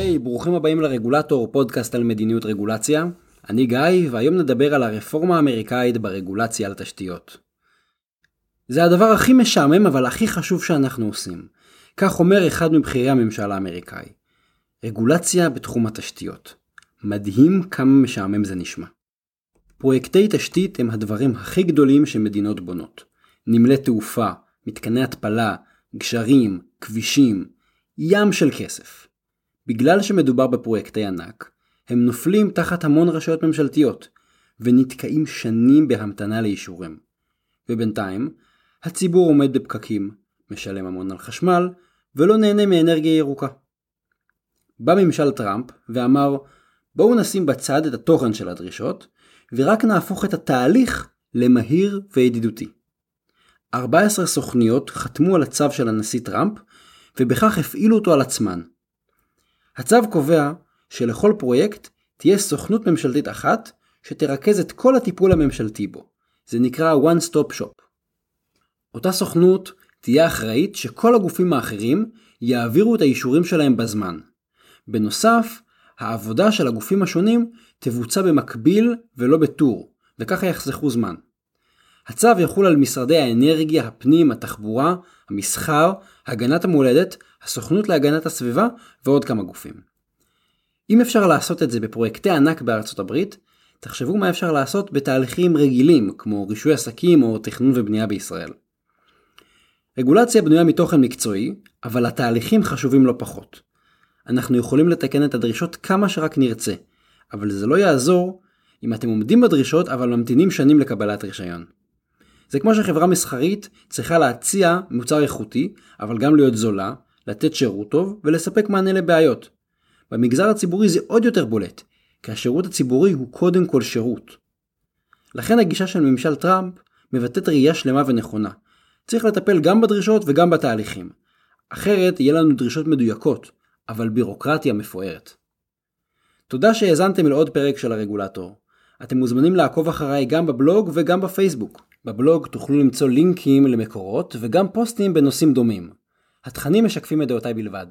היי, hey, ברוכים הבאים לרגולטור, פודקאסט על מדיניות רגולציה. אני גיא, והיום נדבר על הרפורמה האמריקאית ברגולציה על תשתיות. זה הדבר הכי משעמם אבל הכי חשוב שאנחנו עושים. כך אומר אחד מבכירי הממשל האמריקאי. רגולציה בתחום התשתיות. מדהים כמה משעמם זה נשמע. פרויקטי תשתית הם הדברים הכי גדולים שמדינות בונות. נמלי תעופה, מתקני התפלה, גשרים, כבישים, ים של כסף. בגלל שמדובר בפרויקטי ענק, הם נופלים תחת המון רשויות ממשלתיות, ונתקעים שנים בהמתנה לאישורים. ובינתיים, הציבור עומד בפקקים, משלם המון על חשמל, ולא נהנה מאנרגיה ירוקה. בא ממשל טראמפ ואמר, בואו נשים בצד את התוכן של הדרישות, ורק נהפוך את התהליך למהיר וידידותי. 14 סוכניות חתמו על הצו של הנשיא טראמפ, ובכך הפעילו אותו על עצמן. הצו קובע שלכל פרויקט תהיה סוכנות ממשלתית אחת שתרכז את כל הטיפול הממשלתי בו. זה נקרא one stop shop. אותה סוכנות תהיה אחראית שכל הגופים האחרים יעבירו את האישורים שלהם בזמן. בנוסף, העבודה של הגופים השונים תבוצע במקביל ולא בטור, וככה יחסכו זמן. הצו יחול על משרדי האנרגיה, הפנים, התחבורה, המסחר, הגנת המולדת, הסוכנות להגנת הסביבה ועוד כמה גופים. אם אפשר לעשות את זה בפרויקטי ענק בארצות הברית, תחשבו מה אפשר לעשות בתהליכים רגילים כמו רישוי עסקים או תכנון ובנייה בישראל. רגולציה בנויה מתוכן מקצועי, אבל התהליכים חשובים לא פחות. אנחנו יכולים לתקן את הדרישות כמה שרק נרצה, אבל זה לא יעזור אם אתם עומדים בדרישות אבל ממתינים שנים לקבלת רישיון. זה כמו שחברה מסחרית צריכה להציע מוצר איכותי, אבל גם להיות זולה, לתת שירות טוב ולספק מענה לבעיות. במגזר הציבורי זה עוד יותר בולט, כי השירות הציבורי הוא קודם כל שירות. לכן הגישה של ממשל טראמפ מבטאת ראייה שלמה ונכונה. צריך לטפל גם בדרישות וגם בתהליכים. אחרת יהיה לנו דרישות מדויקות, אבל בירוקרטיה מפוארת. תודה שהאזנתם לעוד פרק של הרגולטור. אתם מוזמנים לעקוב אחריי גם בבלוג וגם בפייסבוק. בבלוג תוכלו למצוא לינקים למקורות וגם פוסטים בנושאים דומים. התכנים משקפים את דעותיי בלבד.